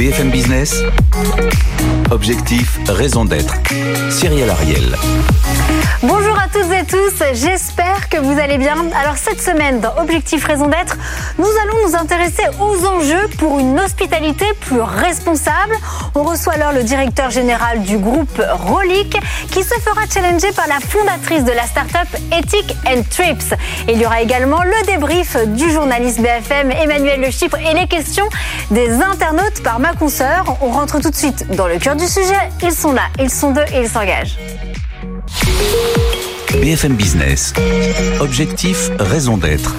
BFM Business. Objectif, raison d'être. Cyril Ariel. Bonjour à toutes et tous, j'espère que vous allez bien. Alors cette semaine, dans Objectif Raison d'être, nous allons nous intéresser aux enjeux pour une hospitalité plus responsable. On reçoit alors le directeur général du groupe Rolic qui se fera challenger par la fondatrice de la start-up Ethic and Trips. il y aura également le débrief du journaliste BFM Emmanuel Le Chypre et les questions des internautes par ma consoeur. On rentre tout de suite dans le cœur du sujet. Ils sont là, ils sont deux et ils s'engagent. BFM Business. Objectif, raison d'être.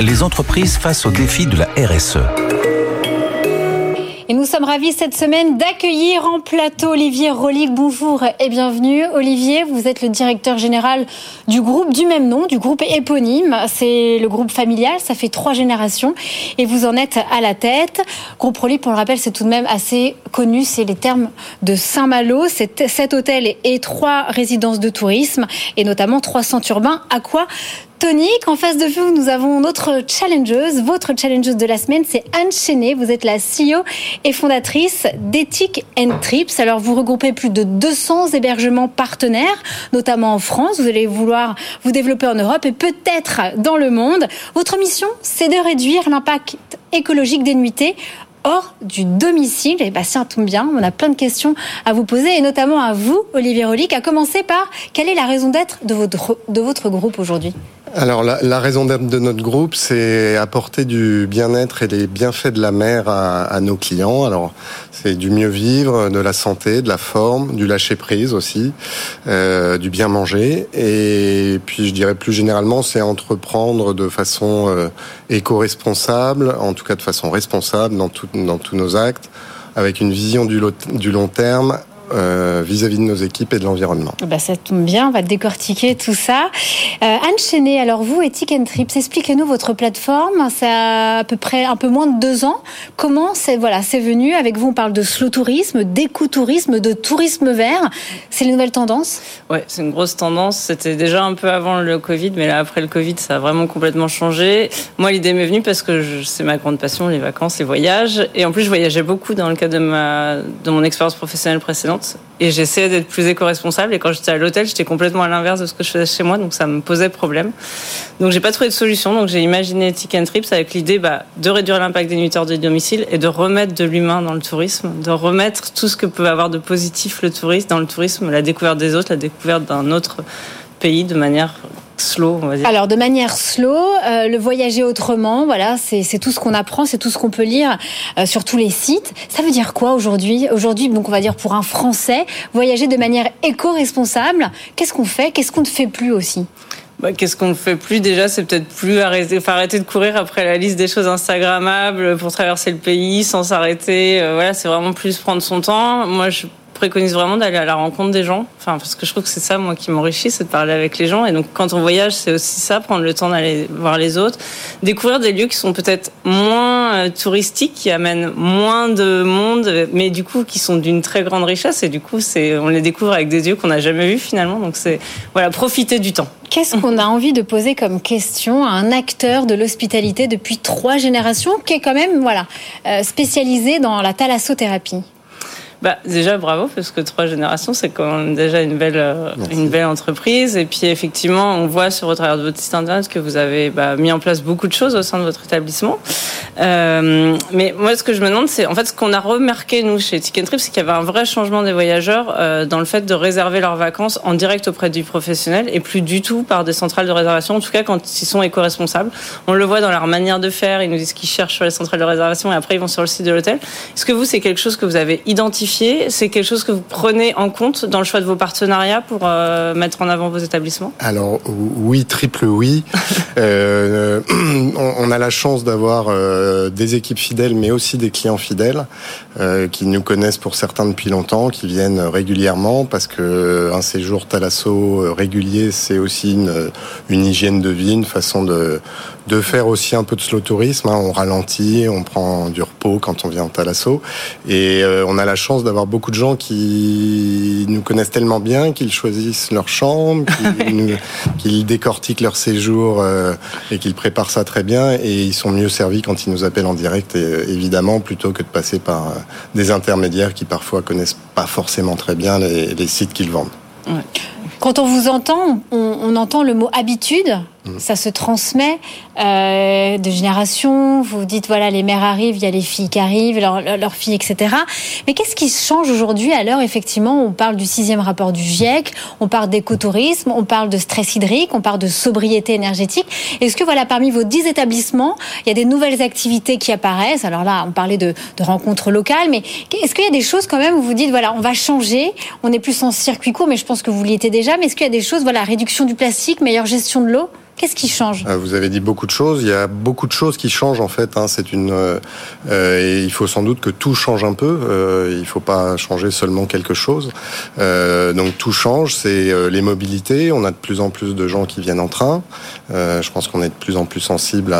Les entreprises face aux défis de la RSE. Et nous sommes ravis cette semaine d'accueillir en plateau Olivier Rolic. Bonjour et bienvenue. Olivier, vous êtes le directeur général du groupe du même nom, du groupe éponyme. C'est le groupe familial, ça fait trois générations et vous en êtes à la tête. Groupe Rolic, pour le rappel, c'est tout de même assez connu, c'est les termes de Saint-Malo. C'est sept hôtels et trois résidences de tourisme et notamment trois centres urbains. À quoi Tonique, en face de vous, nous avons notre challengeuse. Votre challengeuse de la semaine, c'est Anne Chenet. Vous êtes la CEO et fondatrice d'Ethic and Trips. Alors, vous regroupez plus de 200 hébergements partenaires, notamment en France. Vous allez vouloir vous développer en Europe et peut-être dans le monde. Votre mission, c'est de réduire l'impact écologique des nuitées hors du domicile. Et bah, ça tombe bien, on a plein de questions à vous poser, et notamment à vous, Olivier Rolic, à commencer par quelle est la raison d'être de votre, de votre groupe aujourd'hui? Alors la, raison d'être de notre groupe, c'est apporter du bien-être et des bienfaits de la mer à, nos clients. Alors c'est du mieux vivre, de la santé, de la forme, du lâcher prise aussi, euh, du bien manger. Et puis je dirais plus généralement, c'est entreprendre de façon euh, éco-responsable, en tout cas de façon responsable dans, dans tous nos actes avec une vision du long terme euh, vis-à-vis de nos équipes et de l'environnement. Bah, ça tombe bien, on va décortiquer tout ça. Euh, Anne Chenet, alors vous, Ethic and Trips, expliquez-nous votre plateforme. Ça a à peu près un peu moins de deux ans. Comment c'est voilà, c'est venu Avec vous, on parle de slow tourisme, d'écotourisme, de tourisme vert. C'est les nouvelles tendances? Ouais, c'est une grosse tendance. C'était déjà un peu avant le Covid, mais là, après le Covid, ça a vraiment complètement changé. Moi, l'idée m'est venue parce que c'est ma grande passion, les vacances, les voyages. Et en plus, je voyageais beaucoup dans le cadre de, ma, de mon expérience professionnelle précédente et j'essayais d'être plus éco-responsable. Et quand j'étais à l'hôtel, j'étais complètement à l'inverse de ce que je faisais chez moi, donc ça me posait problème. Donc j'ai pas trouvé de solution, donc j'ai imaginé Tick Trips avec l'idée bah, de réduire l'impact des nuiteurs de domicile et de remettre de l'humain dans le tourisme, de remettre tout ce que peut avoir de positif le tourisme dans le tourisme, la découverte des autres, la découverte d'un autre pays de manière slow, on va dire. Alors de manière slow, euh, le voyager autrement, voilà, c'est tout ce qu'on apprend, c'est tout ce qu'on peut lire euh, sur tous les sites. Ça veut dire quoi aujourd'hui? Aujourd'hui, donc on va dire pour un Français, voyager de manière éco-responsable. Qu'est-ce qu'on fait? Qu'est-ce qu'on ne fait plus aussi? Bah, Qu'est-ce qu'on ne fait plus? Déjà C'est peut-être plus arrêter, enfin, arrêter de courir après la liste des choses Instagrammables pour traverser le pays sans s'arrêter. Euh, voilà, c'est vraiment plus prendre son temps. Moi, je préconise vraiment d'aller à la rencontre des gens. Enfin, parce que je trouve que c'est ça, moi, qui m'enrichit, c'est de parler avec les gens. Et donc, quand on voyage, c'est aussi ça, prendre le temps d'aller voir les autres, découvrir des lieux qui sont peut-être moins euh, touristiques, qui amènent moins de monde, mais du coup, qui sont d'une très grande richesse. Et du coup, c'est, on les découvre avec des yeux qu'on n'a jamais vus finalement. Donc, c'est, voilà, profiter du temps. Qu'est-ce qu'on a envie de poser comme question à un acteur de l'hospitalité depuis trois générations, qui est quand même, voilà, euh, spécialisé dans la thalassothérapie? Bah, Déjà, bravo, parce que trois générations, c'est quand même déjà une belle, euh, une belle entreprise. Et puis, effectivement, on voit sur au travers de votre site internet que vous avez bah, mis en place beaucoup de choses au sein de votre établissement. Euh, mais moi, ce que je me demande, c'est en fait ce qu'on a remarqué, nous, chez Ticket Trip, c'est qu'il y avait un vrai changement des voyageurs euh, dans le fait de réserver leurs vacances en direct auprès du professionnel et plus du tout par des centrales de réservation, en tout cas quand ils sont éco-responsables. On le voit dans leur manière de faire. Ils nous disent qu'ils cherchent sur les centrales de réservation et après, ils vont sur le site de l'hôtel. Est-ce que vous, c'est quelque chose que vous avez identifié C'est quelque chose que vous prenez en compte dans le choix de vos partenariats pour euh, mettre en avant vos établissements? Alors oui, triple oui. euh, on a la chance d'avoir euh, des équipes fidèles, mais aussi des clients fidèles euh, qui nous connaissent pour certains depuis longtemps, qui viennent régulièrement parce que un séjour Talasso régulier, c'est aussi une, une hygiène de vie, une façon de de faire aussi un peu de slow tourisme. Hein. On ralentit, on prend du repos quand on vient en Talasso. Et euh, on a la chance d'avoir beaucoup de gens qui nous connaissent tellement bien qu'ils choisissent leur chambre, qu'ils décortiquent leur séjour euh, et qu'ils préparent ça très bien. Et ils sont mieux servis quand ils nous appellent en direct, évidemment, plutôt que de passer par euh, des intermédiaires qui parfois connaissent pas forcément très bien les, sites qu'ils vendent. Quand on vous entend, on entend le mot habitude. Mm. Ça se transmet euh, de génération. Vous dites voilà, les mères arrivent, il y a les filles qui arrivent, leurs filles, etc. Mais qu'est-ce qui change aujourd'hui à l'heure Effectivement, on parle du sixième rapport du GIEC, on parle d'écotourisme, on parle de stress hydrique, on parle de sobriété énergétique. Est-ce que voilà, parmi vos dix établissements, il y a des nouvelles activités qui apparaissent? Alors là, on parlait de, de rencontres locales, mais est-ce qu'il y a des choses quand même où vous dites voilà, on va changer, on est plus en circuit court, mais je pense que vous l'y étiez déjà. Mais est-ce qu'il y a des choses voilà, réduction du plastique, meilleure gestion de l'eau? Qu'est-ce qui change euh, Vous avez dit beaucoup de choses. Il y a beaucoup de choses qui changent en fait. Hein. C'est une. Euh, euh, et il faut sans doute que tout change un peu. Il ne faut pas changer seulement quelque chose. Donc tout change. C'est les mobilités. On a de plus en plus de gens qui viennent en train. je pense qu'on est de plus en plus sensible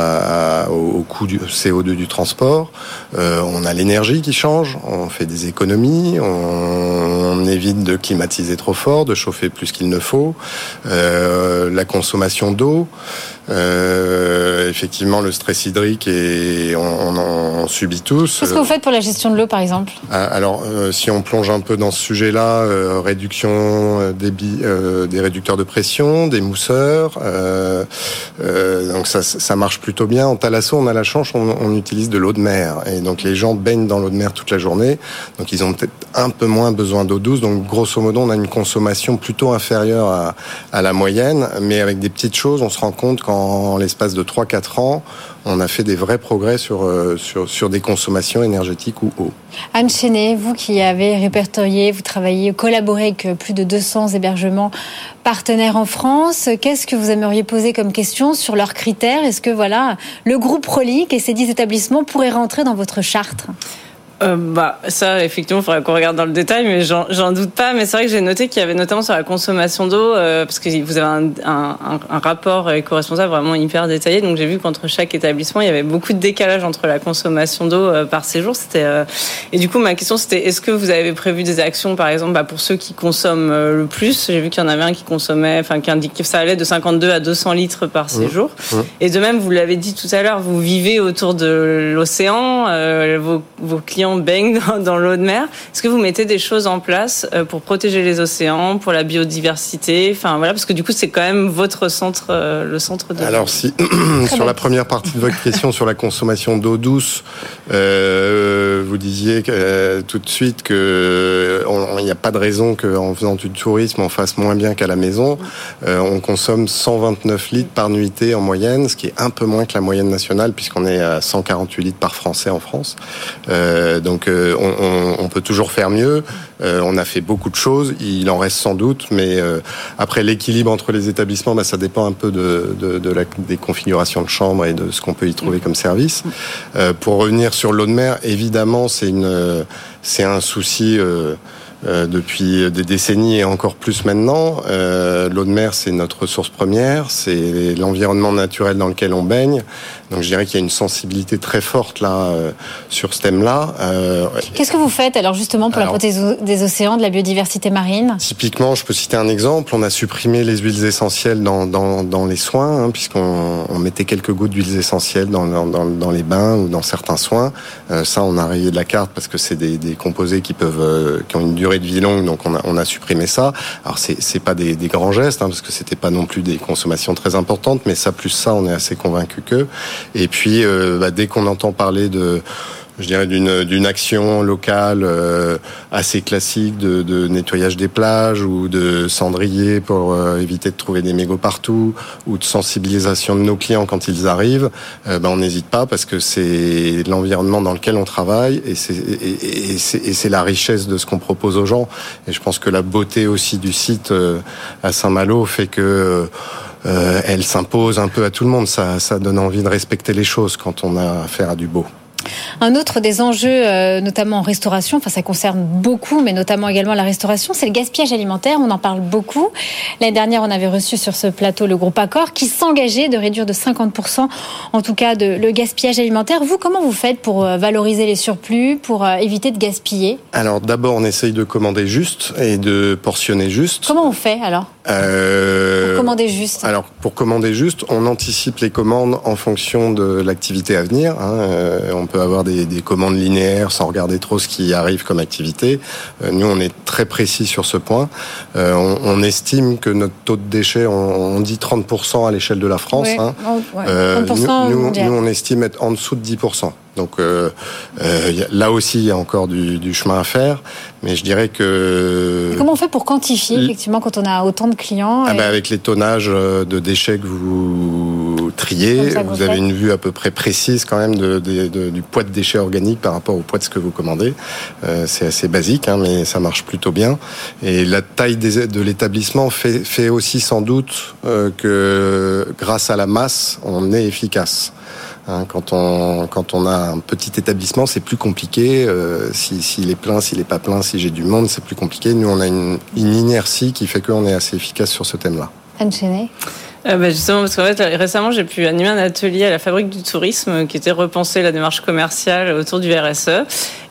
au coût du CO2 du transport. on a l'énergie qui change. On fait des économies. On, on, évite de climatiser trop fort, de chauffer plus qu'il ne faut. la consommation d'eau. Euh, effectivement, le stress hydrique et on, en subit tous. Qu'est-ce que vous faites pour la gestion de l'eau, par exemple? Ah, Alors, euh, si on plonge un peu dans ce sujet-là, euh, réduction des, des réducteurs de pression, des mousseurs, donc ça, ça marche plutôt bien. En Talasso, on a la chance, on, on utilise de l'eau de mer et donc les gens baignent dans l'eau de mer toute la journée, donc ils ont peut-être un peu moins besoin d'eau douce. Donc grosso modo, on a une consommation plutôt inférieure à, à la moyenne, mais avec des petites choses, on se rend compte qu'en l'espace de 3-4 ans, on a fait des vrais progrès sur, euh, sur, sur des consommations énergétiques ou eau. Anne Chenet, vous qui avez répertorié, vous travaillez, collaboré avec plus de 200 hébergements partenaires en France, qu'est-ce que vous aimeriez poser comme question sur leurs critères? Est-ce que voilà, le groupe Relique et ses 10 établissements pourraient rentrer dans votre charte? Euh, bah ça effectivement il faudrait qu'on regarde dans le détail mais j'en doute pas. Mais c'est vrai que j'ai noté qu'il y avait notamment sur la consommation d'eau euh, parce que vous avez un, un, un rapport éco-responsable vraiment hyper détaillé. Donc j'ai vu qu'entre chaque établissement il y avait beaucoup de décalage entre la consommation d'eau euh, par séjour. C'était euh, et du coup ma question c'était est-ce que vous avez prévu des actions par exemple bah, pour ceux qui consomment euh, le plus? J'ai vu qu'il y en avait un qui consommait enfin qui indiquait que ça allait de 52 à 200 litres par mmh. séjour. Mmh. et de même vous l'avez dit tout à l'heure vous vivez autour de l'océan vos, vos clients baigne dans, l'eau de mer. Est-ce que vous mettez des choses en place euh, pour protéger les océans, pour la biodiversité? Enfin voilà, parce que du coup c'est quand même votre centre, euh, le centre de. Alors si sur la première partie de votre question sur la consommation d'eau douce, euh, vous disiez tout de suite que il n'y a pas de raison qu'en faisant du tourisme on fasse moins bien qu'à la maison. on consomme 129 litres par nuitée en moyenne, ce qui est un peu moins que la moyenne nationale puisqu'on est à 148 litres par Français en France. Euh, donc euh, on, peut toujours faire mieux. Euh, on a fait beaucoup de choses. Il en reste sans doute, mais après l'équilibre entre les établissements, bah, ça dépend un peu de, des configurations de chambres et de ce qu'on peut y trouver comme service. pour revenir sur l'eau de mer, évidemment, c'est une c'est un souci. Euh, depuis des décennies et encore plus maintenant. Euh, L'eau de mer, c'est notre ressource première, c'est l'environnement naturel dans lequel on baigne. Donc je dirais qu'il y a une sensibilité très forte là euh, sur ce thème-là. Euh, Qu'est-ce que vous faites alors justement pour alors, la protection des océans, de la biodiversité marine? Typiquement, je peux citer un exemple. On a supprimé les huiles essentielles dans, dans, dans les soins, hein, puisqu'on on mettait quelques gouttes d'huiles essentielles dans, dans, dans, les bains ou dans certains soins. Euh, ça, on a rayé de la carte parce que c'est des, des composés qui peuvent qui ont une durée de vie longue, donc on a, on a supprimé ça. Alors c'est c'est pas des, des, grands gestes, hein, parce que c'était pas non plus des consommations très importantes, mais ça plus ça, on est assez convaincu que. Et puis euh, bah, dès qu'on entend parler de je dirais, d'une action locale euh, assez classique de, de, nettoyage des plages ou de cendrier pour euh, éviter de trouver des mégots partout ou de sensibilisation de nos clients quand ils arrivent, ben on n'hésite pas parce que c'est l'environnement dans lequel on travaille et c'est la richesse de ce qu'on propose aux gens. Et je pense que la beauté aussi du site à Saint-Malo fait que elle s'impose un peu à tout le monde. Ça, ça donne envie de respecter les choses quand on a affaire à du beau. Un autre des enjeux, euh, notamment en restauration, enfin ça concerne beaucoup, mais notamment également la restauration, c'est le gaspillage alimentaire. On en parle beaucoup. L'année dernière, on avait reçu sur ce plateau le groupe Accor qui s'engageait de réduire de 50%, en tout cas, de, le gaspillage alimentaire. Vous, comment vous faites pour euh, valoriser les surplus, pour euh, éviter de gaspiller? Alors d'abord, on essaye de commander juste et de portionner juste. Comment on fait alors? Euh, Pour commander juste. Alors pour commander juste, on anticipe les commandes en fonction de l'activité à venir. Hein. On peut avoir des, des, commandes linéaires sans regarder trop ce qui arrive comme activité. Euh, nous, on est très précis sur ce point. Euh, on, on, estime que notre taux de déchets, on, on dit 30% à l'échelle de la France. hein. ouais. euh, nous, nous, nous, on estime être en dessous de 10%. Donc euh, euh, là aussi, il y a encore du, du, chemin à faire, mais je dirais que. Et comment on fait pour quantifier effectivement quand on a autant de clients ah ben Avec les tonnages de déchets que vous triez, vous, vous avez une vue à peu près précise quand même de, de, de, du poids de déchets organiques par rapport au poids de ce que vous commandez. Euh, C'est assez basique, hein, mais ça marche plutôt bien. Et la taille des, de l'établissement fait, fait aussi sans doute euh, que grâce à la masse, on est efficace. Hein, quand on quand on a un petit établissement, c'est plus compliqué. Euh, s'il si, est plein, s'il est pas plein, si j'ai du monde, c'est plus compliqué. Nous, on a une, une inertie qui fait qu'on est assez efficace sur ce thème-là. Chenet euh, bah justement, parce qu'en fait, récemment, j'ai pu animer un atelier à la Fabrique du Tourisme qui était repenser la démarche commerciale autour du RSE.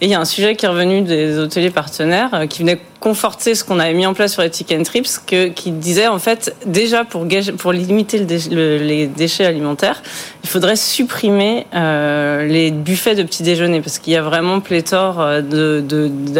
Et il y a un sujet qui est revenu des hôteliers partenaires qui venait conforter ce qu'on avait mis en place sur Ethic and Trips, que, qui disait en fait déjà pour, pour limiter le dé, le, les déchets alimentaires, il faudrait supprimer euh, les buffets de petit déjeuner parce qu'il y a vraiment pléthore de,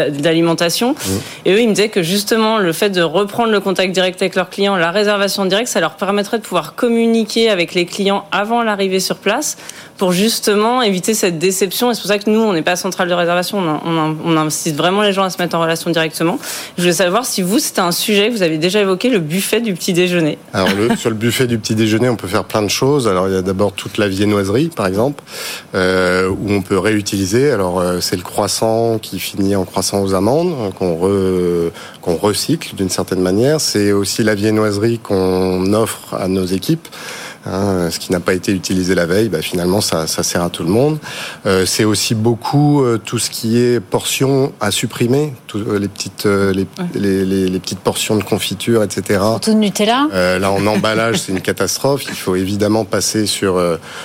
d'alimentation. De, mmh. Et eux, ils me disaient que justement le fait de reprendre le contact direct avec leurs clients, la réservation directe, ça leur permettrait de pouvoir communiquer avec les clients avant l'arrivée sur place pour justement éviter cette déception. Et c'est pour ça que nous, on n'est pas centrale de réservation, on, incite vraiment les gens à se mettre en relation directement. Je voulais savoir si vous, c'était un sujet que vous avez déjà évoqué, le buffet du petit déjeuner. Alors, sur le buffet du petit déjeuner, on peut faire plein de choses. Alors, il y a d'abord toute la viennoiserie, par exemple, euh, où on peut réutiliser. Alors, euh, c'est le croissant qui finit en croissant aux amandes, qu'on re, qu'on recycle d'une certaine manière. C'est aussi la viennoiserie qu'on offre à nos équipes. Hein, ce qui n'a pas été utilisé la veille, bah, finalement, ça, ça, sert à tout le monde. Euh, c'est aussi beaucoup euh, tout ce qui est portions à supprimer, tout, euh, les petites les, ouais. les, les, les, petites portions de confiture, etc. Tout de Nutella. là, en emballage, c'est une catastrophe. Il faut évidemment passer sur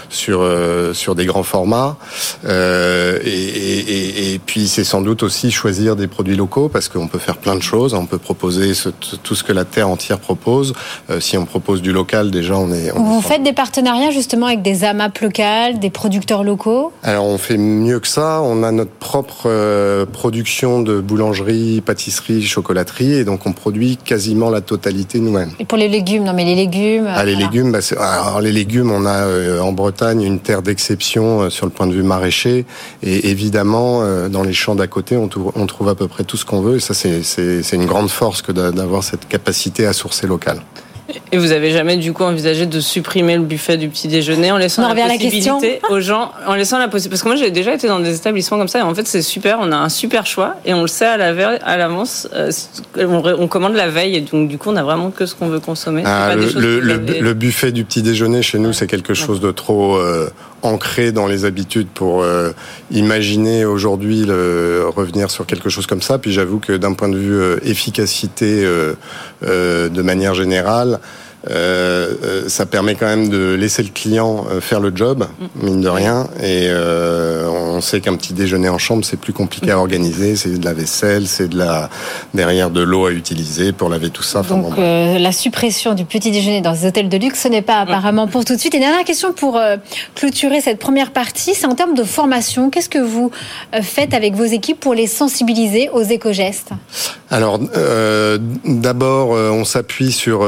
sur sur des grands formats. Et, et, et, puis, c'est sans doute aussi choisir des produits locaux parce qu'on peut faire plein de choses. On peut proposer ce, tout ce que la terre entière propose. si on propose du local, déjà, on est on vous faites des partenariats justement avec des AMAP locales, des producteurs locaux? Alors on fait mieux que ça. On a notre propre euh, production de boulangerie, pâtisserie, chocolaterie, et donc on produit quasiment la totalité nous-mêmes. Et pour les légumes, non mais les légumes. Ah, les voilà. légumes, bah, alors les légumes, on a euh, en Bretagne une terre d'exception euh, sur le point de vue maraîcher, et évidemment dans les champs d'à côté, on, on, trouve à peu près tout ce qu'on veut. Et ça, c'est une grande force que d'avoir cette capacité à sourcer local. Et vous avez jamais du coup envisagé de supprimer le buffet du petit déjeuner en laissant on la possibilité la aux gens, en laissant la possibilité parce que moi j'ai déjà été dans des établissements comme ça et en fait c'est super, on a un super choix et on le sait à la à l'avance, euh, on, on, commande la veille et donc du coup on a vraiment que ce qu'on veut consommer. Ah, le, le, le, avez... le, buffet du petit déjeuner chez nous c'est quelque chose de trop euh, ancré dans les habitudes pour euh, imaginer aujourd'hui revenir sur quelque chose comme ça. Puis j'avoue que d'un point de vue euh, efficacité euh, de manière générale, euh, ça permet quand même de laisser le client faire le job, mine de rien. Et euh, on sait qu'un petit déjeuner en chambre, c'est plus compliqué à organiser. C'est de la vaisselle, c'est de la derrière de l'eau à utiliser pour laver tout ça. Donc enfin, bon, euh, la suppression du petit déjeuner dans les hôtels de luxe, ce n'est pas apparemment pour tout de suite. Et dernière question pour euh, clôturer cette première partie, c'est en termes de formation. Qu'est-ce que vous euh, faites avec vos équipes pour les sensibiliser aux éco-gestes? Alors, d'abord, on s'appuie sur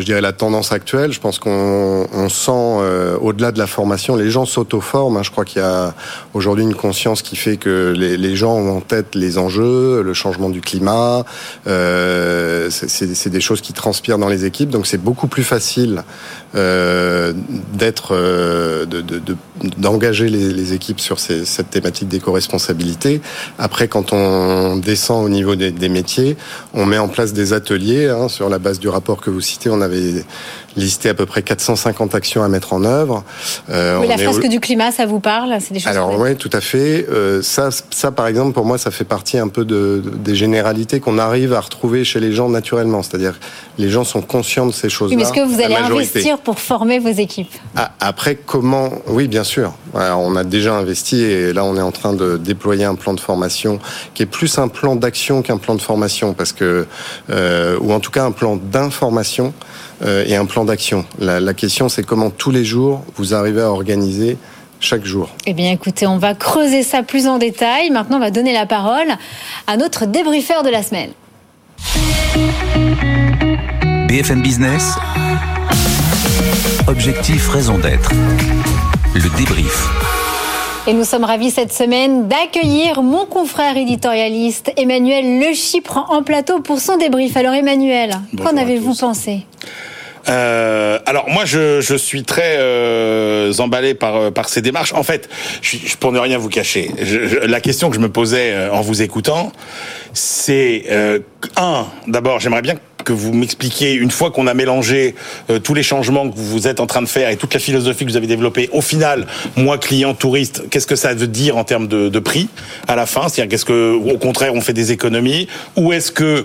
je dirais, la tendance actuelle. Je pense qu'on on sent, au-delà de la formation, les gens s'auto-forment. Hein. Je crois qu'il y a aujourd'hui une conscience qui fait que les, les, gens ont en tête les enjeux, le changement du climat. Euh, c'est des choses qui transpirent dans les équipes, donc c'est beaucoup plus facile euh, d'être, euh, d'engager les, les, équipes sur ces, cette thématique d'éco-responsabilité. Après, quand on descend au niveau des, des, métiers, on met en place des ateliers hein, sur la base du rapport que vous citez. On avait listé à peu près 450 actions à mettre en œuvre. Euh, oui, la fresque du climat, ça vous parle C'est des choses. Alors oui, tout à fait. Euh, ça, ça, par exemple, pour moi, ça fait partie un peu de, des généralités qu'on arrive à retrouver chez les gens naturellement. C'est-à-dire, les gens sont conscients de ces choses-là. mais est-ce que vous allez investir pour former vos équipes? Ah, Après, comment? Oui, bien sûr. on a déjà investi et là, on est en train de déployer un plan de formation qui est plus un plan d'action qu'un plan de formation, parce que euh, ou en tout cas un plan d'information et un plan d'action. La, la question, c'est comment tous les jours vous arrivez à organiser chaque jour. Eh bien, écoutez, on va creuser ça plus en détail. Maintenant, on va donner la parole à notre débriefeur de la semaine. BFM Business. Objectif, raison d'être. Le débrief. Et nous sommes ravis cette semaine d'accueillir mon confrère éditorialiste Emmanuel Le Chypre en plateau pour son débrief. Alors Emmanuel, qu'en avez-vous pensé? Euh, alors moi je, je suis très euh, emballé par euh, par ces démarches. En fait, je, pour ne rien vous cacher, la question que je me posais en vous écoutant, c'est euh, un. D'abord, j'aimerais bien que vous m'expliquiez une fois qu'on a mélangé tous les changements que vous êtes en train de faire et toute la philosophie que vous avez développée. Au final, moi client touriste, qu'est-ce que ça veut dire en termes de, de prix à la fin? C'est-à-dire qu'est-ce que au contraire on fait des économies? Ou est-ce que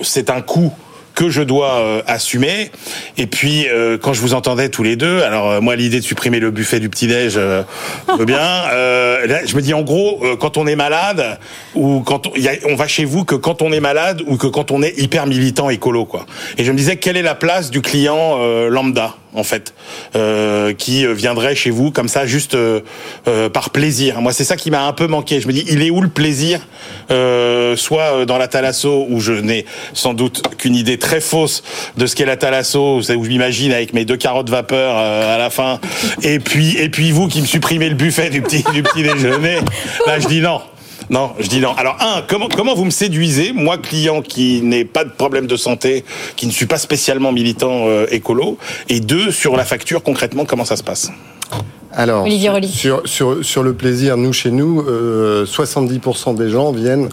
c'est un coût que je dois euh, assumer. Et puis euh, quand je vous entendais tous les deux, alors euh, moi l'idée de supprimer le buffet du petit déj, euh, veux bien. là, je me dis en gros, quand on est malade ou quand on, y a, on va chez vous que quand on est malade ou que quand on est hyper militant écolo quoi. Et je me disais quelle est la place du client lambda? En fait, euh, qui viendrait chez vous comme ça juste euh, euh, par plaisir. Moi, c'est ça qui m'a un peu manqué. Je me dis, il est où le plaisir Soit dans la Thalasso, où je n'ai sans doute qu'une idée très fausse de ce qu'est la Thalasso, où je m'imagine avec mes deux carottes vapeur à la fin, et puis et puis vous qui me supprimez le buffet du petit du petit déjeuner. Là, je dis non. Non, je dis non. Alors, un, comment, comment vous me séduisez, moi, client qui n'ai pas de problème de santé, qui ne suis pas spécialement militant euh, écolo? Et deux, sur la facture, concrètement, comment ça se passe? Alors, sur, sur, sur, le plaisir, nous, chez nous, euh, 70% des gens viennent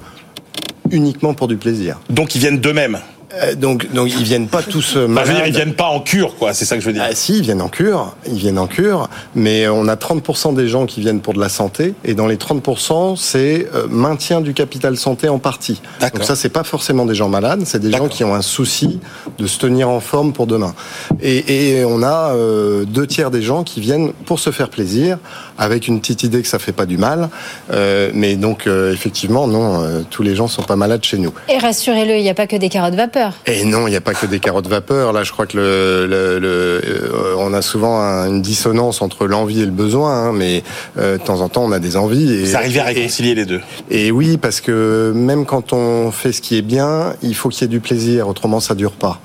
uniquement pour du plaisir. Donc, ils viennent d'eux-mêmes? Euh, donc, donc ils viennent pas tous euh, malades. Enfin, ils viennent pas en cure, quoi. C'est ça que je veux dire. Ah, si, ils viennent en cure. Ils viennent en cure, mais on a 30% des gens qui viennent pour de la santé, et dans les 30%, c'est euh, maintien du capital santé en partie. Donc ça, c'est pas forcément des gens malades, c'est des gens qui ont un souci de se tenir en forme pour demain. Et, et on a euh, deux tiers des gens qui viennent pour se faire plaisir, avec une petite idée que ça fait pas du mal. Euh, mais donc, effectivement, non, tous les gens sont pas malades chez nous. Et rassurez-le, il n'y a pas que des carottes vapeur. Et non, il n'y a pas que des carottes vapeur. Là, je crois que le, le, euh, on a souvent une dissonance entre l'envie et le besoin, hein, mais euh, de temps en temps, on a des envies. Et, Vous arrivez à réconcilier les deux. Et oui, parce que même quand on fait ce qui est bien, il faut qu'il y ait du plaisir, autrement ça dure pas.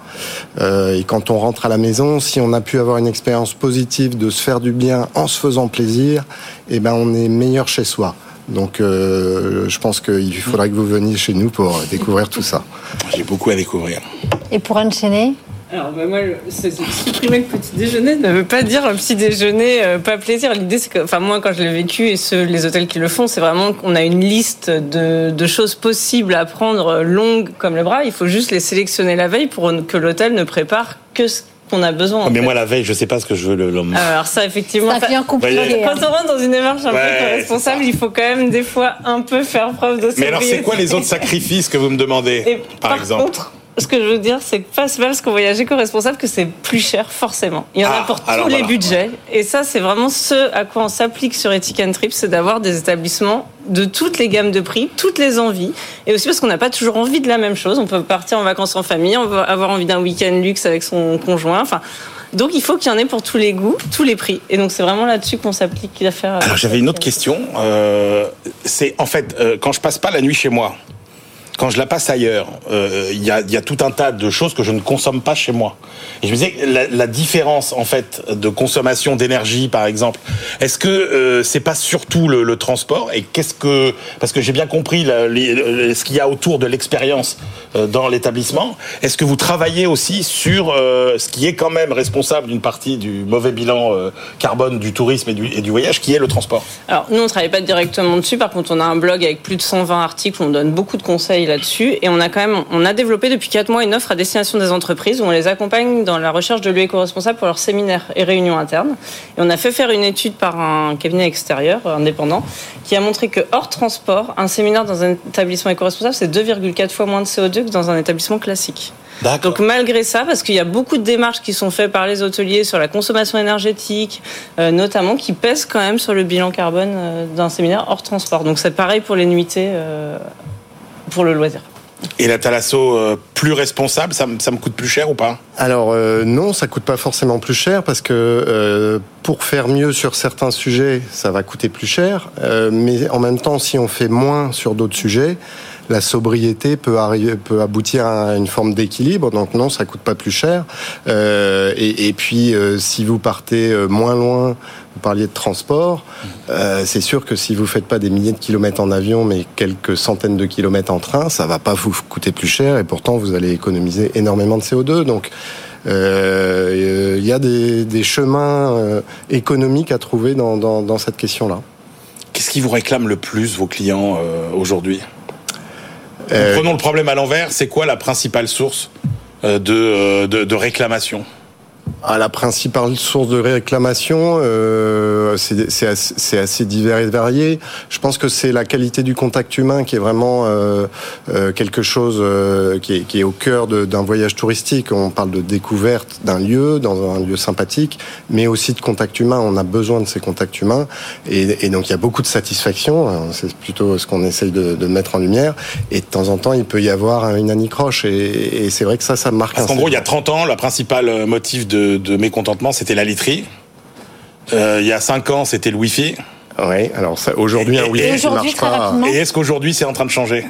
Euh, et quand on rentre à la maison, si on a pu avoir une expérience positive de se faire du bien en se faisant plaisir, eh ben on est meilleur chez soi. Donc euh, je pense qu'il faudrait que vous veniez chez nous pour découvrir tout ça. J'ai beaucoup à découvrir. Et pour enchaîner alors, bah, moi, supprimer le petit déjeuner ne veut pas dire un petit déjeuner euh, pas plaisir. L'idée, c'est que, enfin, moi, quand je l'ai vécu et ceux, les hôtels qui le font, c'est vraiment qu'on a une liste de, de, choses possibles à prendre longues comme le bras. Il faut juste les sélectionner la veille pour que l'hôtel ne prépare que ce qu'on a besoin. Mais moi, la veille, je sais pas ce que je veux le lendemain. Alors ça, effectivement, ça compliqué. Quand on rentre dans une démarche un peu responsable, il faut quand même des fois un peu faire preuve de Mais alors, c'est quoi les autres sacrifices que vous me demandez, par, exemple? Ce que je veux dire, c'est que pas parce qu'on voyage éco-responsable que c'est plus cher, forcément. Il y en a ah, pour tous les budgets. Et ça, c'est vraiment ce à quoi on s'applique sur and Trip, c'est d'avoir des établissements de toutes les gammes de prix, toutes les envies. Et aussi parce qu'on n'a pas toujours envie de la même chose. On peut partir en vacances en famille, on va avoir envie d'un week-end luxe avec son conjoint. Enfin, donc il faut qu'il y en ait pour tous les goûts, tous les prix. Et donc c'est vraiment là-dessus qu'on s'applique l'affaire. Alors j'avais une autre question. Euh, c'est en fait, euh, quand je passe pas la nuit chez moi, quand je la passe ailleurs, euh, il y, a, tout un tas de choses que je ne consomme pas chez moi. Et je me disais, la, différence en fait de consommation d'énergie, par exemple, est-ce que euh, c'est pas surtout le, transport Et qu'est-ce que parce que j'ai bien compris les, ce qu'il y a autour de l'expérience euh, dans l'établissement. Est-ce que vous travaillez aussi sur euh, ce qui est quand même responsable d'une partie du mauvais bilan euh, carbone du tourisme et du, voyage, qui est le transport? Alors nous, on travaille pas directement dessus. Par contre, on a un blog avec plus de 120 articles. Où on donne beaucoup de conseils là-dessus, et on a quand même, on a développé depuis 4 mois une offre à destination des entreprises où on les accompagne dans la recherche de lieux éco-responsables pour leurs séminaires et réunions internes. Et on a fait faire une étude par un cabinet extérieur indépendant qui a montré que hors transport, un séminaire dans un établissement éco-responsable, c'est 2,4 fois moins de CO2 que dans un établissement classique. Donc malgré ça, parce qu'il y a beaucoup de démarches qui sont faites par les hôteliers sur la consommation énergétique, euh, notamment, qui pèsent quand même sur le bilan carbone euh, d'un séminaire hors transport. Donc c'est pareil pour les nuitées euh, pour le loisir. Et la Thalasso euh, plus responsable, ça, ça, me coûte plus cher ou pas? Alors euh, non, ça coûte pas forcément plus cher parce que euh, pour faire mieux sur certains sujets, ça va coûter plus cher. Euh, mais en même temps, si on fait moins sur d'autres sujets, la sobriété peut, arriver, peut aboutir à une forme d'équilibre. Donc non, ça coûte pas plus cher. Euh, et, puis, euh, si vous partez euh, moins loin, vous parliez de transport, euh, c'est sûr que si vous faites pas des milliers de kilomètres en avion, mais quelques centaines de kilomètres en train, ça va pas vous coûter plus cher. Et pourtant, vous allez économiser énormément de CO2. Donc il y a des, chemins économiques à trouver dans, cette question-là. Qu'est-ce qui vous réclame le plus vos clients euh, aujourd'hui? Prenons le problème à l'envers. C'est quoi la principale source euh, de, de, de réclamation? Ah, la principale source de réclamation, euh, c'est assez, assez, divers et varié. Je pense que c'est la qualité du contact humain qui est vraiment euh, euh, quelque chose euh, qui est, qui, est, au cœur d'un voyage touristique. On parle de découverte d'un lieu, dans un lieu sympathique, mais aussi de contact humain. On a besoin de ces contacts humains. Et, et donc, il y a beaucoup de satisfaction. C'est plutôt ce qu'on essaye de, de, mettre en lumière. Et de temps en temps, il peut y avoir une anicroche. Et, et c'est vrai que ça, ça marque. Parce qu'en gros, il y a 30 ans, le principal motif de, de mécontentement, c'était la literie. Euh, il y a 5 ans, c'était le Wi-Fi. Oui, alors aujourd'hui un Wi-Fi qui marche pas. Et est-ce qu'aujourd'hui c'est en train de changer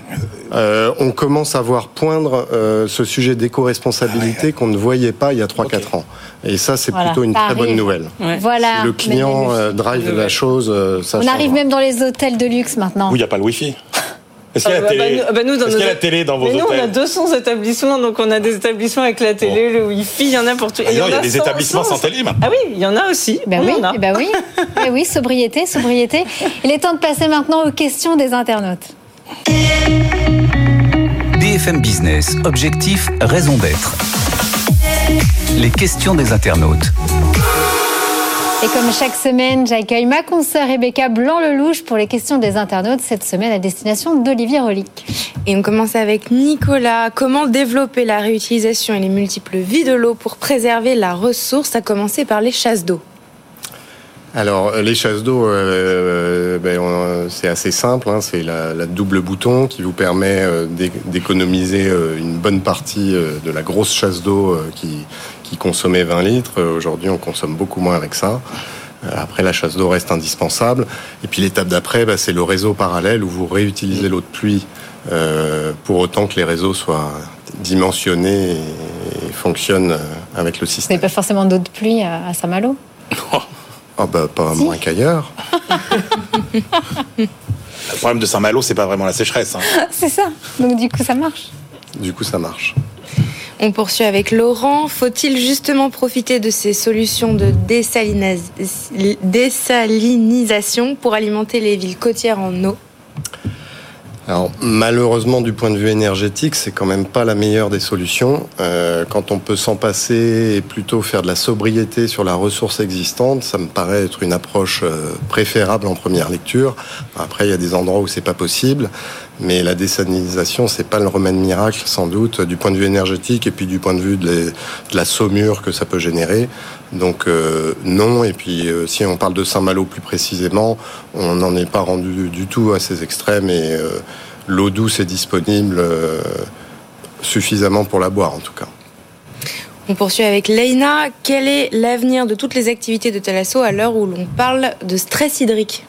euh, On commence à voir poindre euh, ce sujet d'éco-responsabilité ah ouais. qu'on ne voyait pas il y a 3-4 okay. ans. Et ça, c'est voilà, plutôt une très bonne nouvelle. Ouais. Voilà. Si le client euh, drive la chose, ça On change. arrive même dans les hôtels de luxe maintenant. Où il n'y a pas le Wi-Fi. Est-ce qu'il y a, la télé, bah, bah, nous, dans nos... y a la télé dans vos mais hôtels nous, on a 200 établissements, donc on a des établissements avec la télé, bon. le Wi-Fi, il y en a pour tout. Ah il y, a des établissements sans, télé maintenant. Ah oui, il y en a aussi. Ben oui, et ben oui. et oui, sobriété, sobriété. Il est temps de passer maintenant aux questions des internautes. BFM Business, objectif, raison d'être. Les questions des internautes. Et comme chaque semaine, j'accueille ma consoeur Rebecca Blanc-Lelouch pour les questions des internautes, cette semaine à destination d'Olivier Relic. Et on commence avec Nicolas. Comment développer la réutilisation et les multiples vies de l'eau pour préserver la ressource, à commencer par les chasses d'eau alors les chasses d'eau, euh, ben, c'est assez simple. Hein, c'est la, la, double bouton qui vous permet euh, d'économiser euh, une bonne partie euh, de la grosse chasse d'eau euh, qui, qui, consommait 20 litres. Aujourd'hui, on consomme beaucoup moins avec ça. Euh, Après, la chasse d'eau reste indispensable. Et puis l'étape d'après, ben, c'est le réseau parallèle où vous réutilisez l'eau de pluie pour autant que les réseaux soient dimensionnés et, fonctionnent avec le système. Vous n'avez pas forcément d'eau de pluie à, à Saint-Malo? Ah bah pas si. moins qu'ailleurs. le problème de Saint-Malo, c'est pas vraiment la sécheresse. Hein. c'est ça. Donc du coup, ça marche. Du coup, ça marche. On poursuit avec Laurent. Faut-il justement profiter de ces solutions de désalinisation pour alimenter les villes côtières en eau? Alors malheureusement du point de vue énergétique, c'est quand même pas la meilleure des solutions. Euh, quand on peut s'en passer et plutôt faire de la sobriété sur la ressource existante, ça me paraît être une approche euh, préférable en première lecture. Après, il y a des endroits où c'est pas possible, mais la désalinisation, c'est pas le remède miracle sans doute du point de vue énergétique et puis du point de vue de, la saumure que ça peut générer. Donc euh, non, et puis euh, si on parle de Saint-Malo plus précisément, on n'en est pas rendu du tout à ces extrêmes et euh, l'eau douce est disponible suffisamment pour la boire en tout cas. On poursuit avec Leina. Quel est l'avenir de toutes les activités de Thalasso à l'heure où l'on parle de stress hydrique?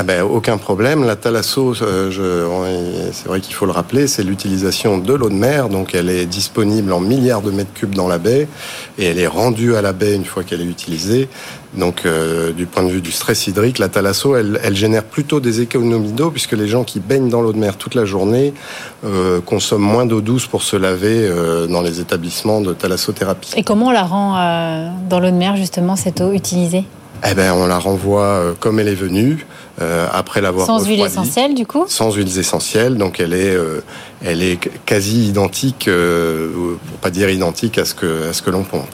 Ah ben, aucun problème. La thalasso, euh, c'est vrai qu'il faut le rappeler, c'est l'utilisation de l'eau de mer. Donc elle est disponible en milliards de mètres cubes dans la baie et elle est rendue à la baie une fois qu'elle est utilisée. Donc euh, du point de vue du stress hydrique, la thalasso, elle, génère plutôt des économies d'eau puisque les gens qui baignent dans l'eau de mer toute la journée euh, consomment moins d'eau douce pour se laver dans les établissements de thalassothérapie. Et comment on la rend dans l'eau de mer justement cette eau utilisée? Eh ben, on la renvoie euh, comme elle est venue, euh, après l'avoir Sans huiles essentielles, du coup Sans huiles essentielles, donc elle est, euh, elle est quasi identique, euh, pour pas dire identique à ce que, à ce que l'on pompe.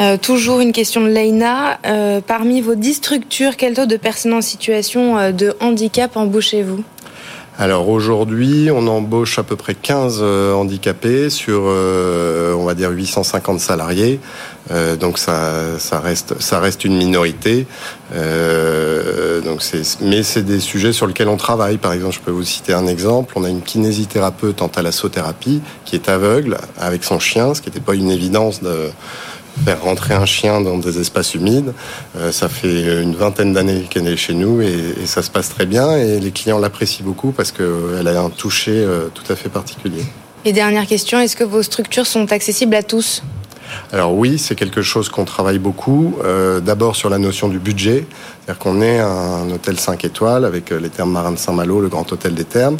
Euh, toujours une question de Leïna. Euh, parmi vos 10 structures, quel taux de personnes en situation de handicap embauchez-vous? Alors aujourd'hui, on embauche à peu près 15 euh, handicapés sur, euh, on va dire, 850 salariés. Euh, donc ça, reste, une minorité. Mais c'est des sujets sur lesquels on travaille. Par exemple, je peux vous citer un exemple. On a une kinésithérapeute en thalassothérapie qui est aveugle avec son chien, ce qui n'était pas une évidence de faire rentrer un chien dans des espaces humides. Euh, ça fait une vingtaine d'années qu'elle est chez nous et, et, ça se passe très bien et les clients l'apprécient beaucoup parce qu'elle a un toucher euh, tout à fait particulier. Et dernière question, est-ce que vos structures sont accessibles à tous? Alors oui, c'est quelque chose qu'on travaille beaucoup. Euh, D'abord sur la notion du budget, c'est-à-dire qu'on est un hôtel 5 étoiles avec les termes marins de Saint-Malo, le grand hôtel des termes,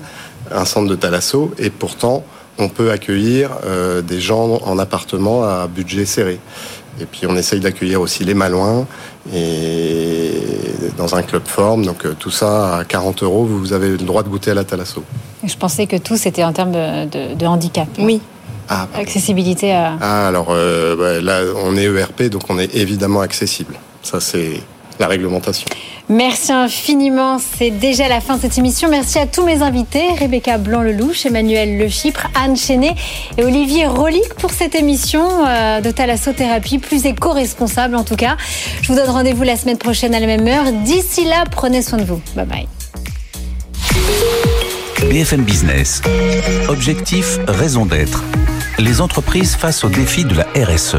un centre de Thalasso, et pourtant on peut accueillir euh, des gens en appartement à budget serré. Et puis on essaye d'accueillir aussi les Malouins et dans un club forme. Donc euh, tout ça à 40 euros, vous avez le droit de goûter à la Thalasso. Je pensais que tout c'était en termes de, de, de handicap. Oui. Ah, Accessibilité à. Ah, alors euh, bah, là, on est ERP, donc on est évidemment accessible. Ça, c'est la réglementation. Merci infiniment. C'est déjà la fin de cette émission. Merci à tous mes invités Rebecca Blanc-Lelouch, Emmanuel Le Chypre, Anne Chenet et Olivier Rolic pour cette émission euh, de thalassothérapie, plus éco-responsable en tout cas. Je vous donne rendez-vous la semaine prochaine à la même heure. D'ici là, prenez soin de vous. Bye bye. BFM Business. Objectif, raison d'être. Les entreprises face au défi de la RSE.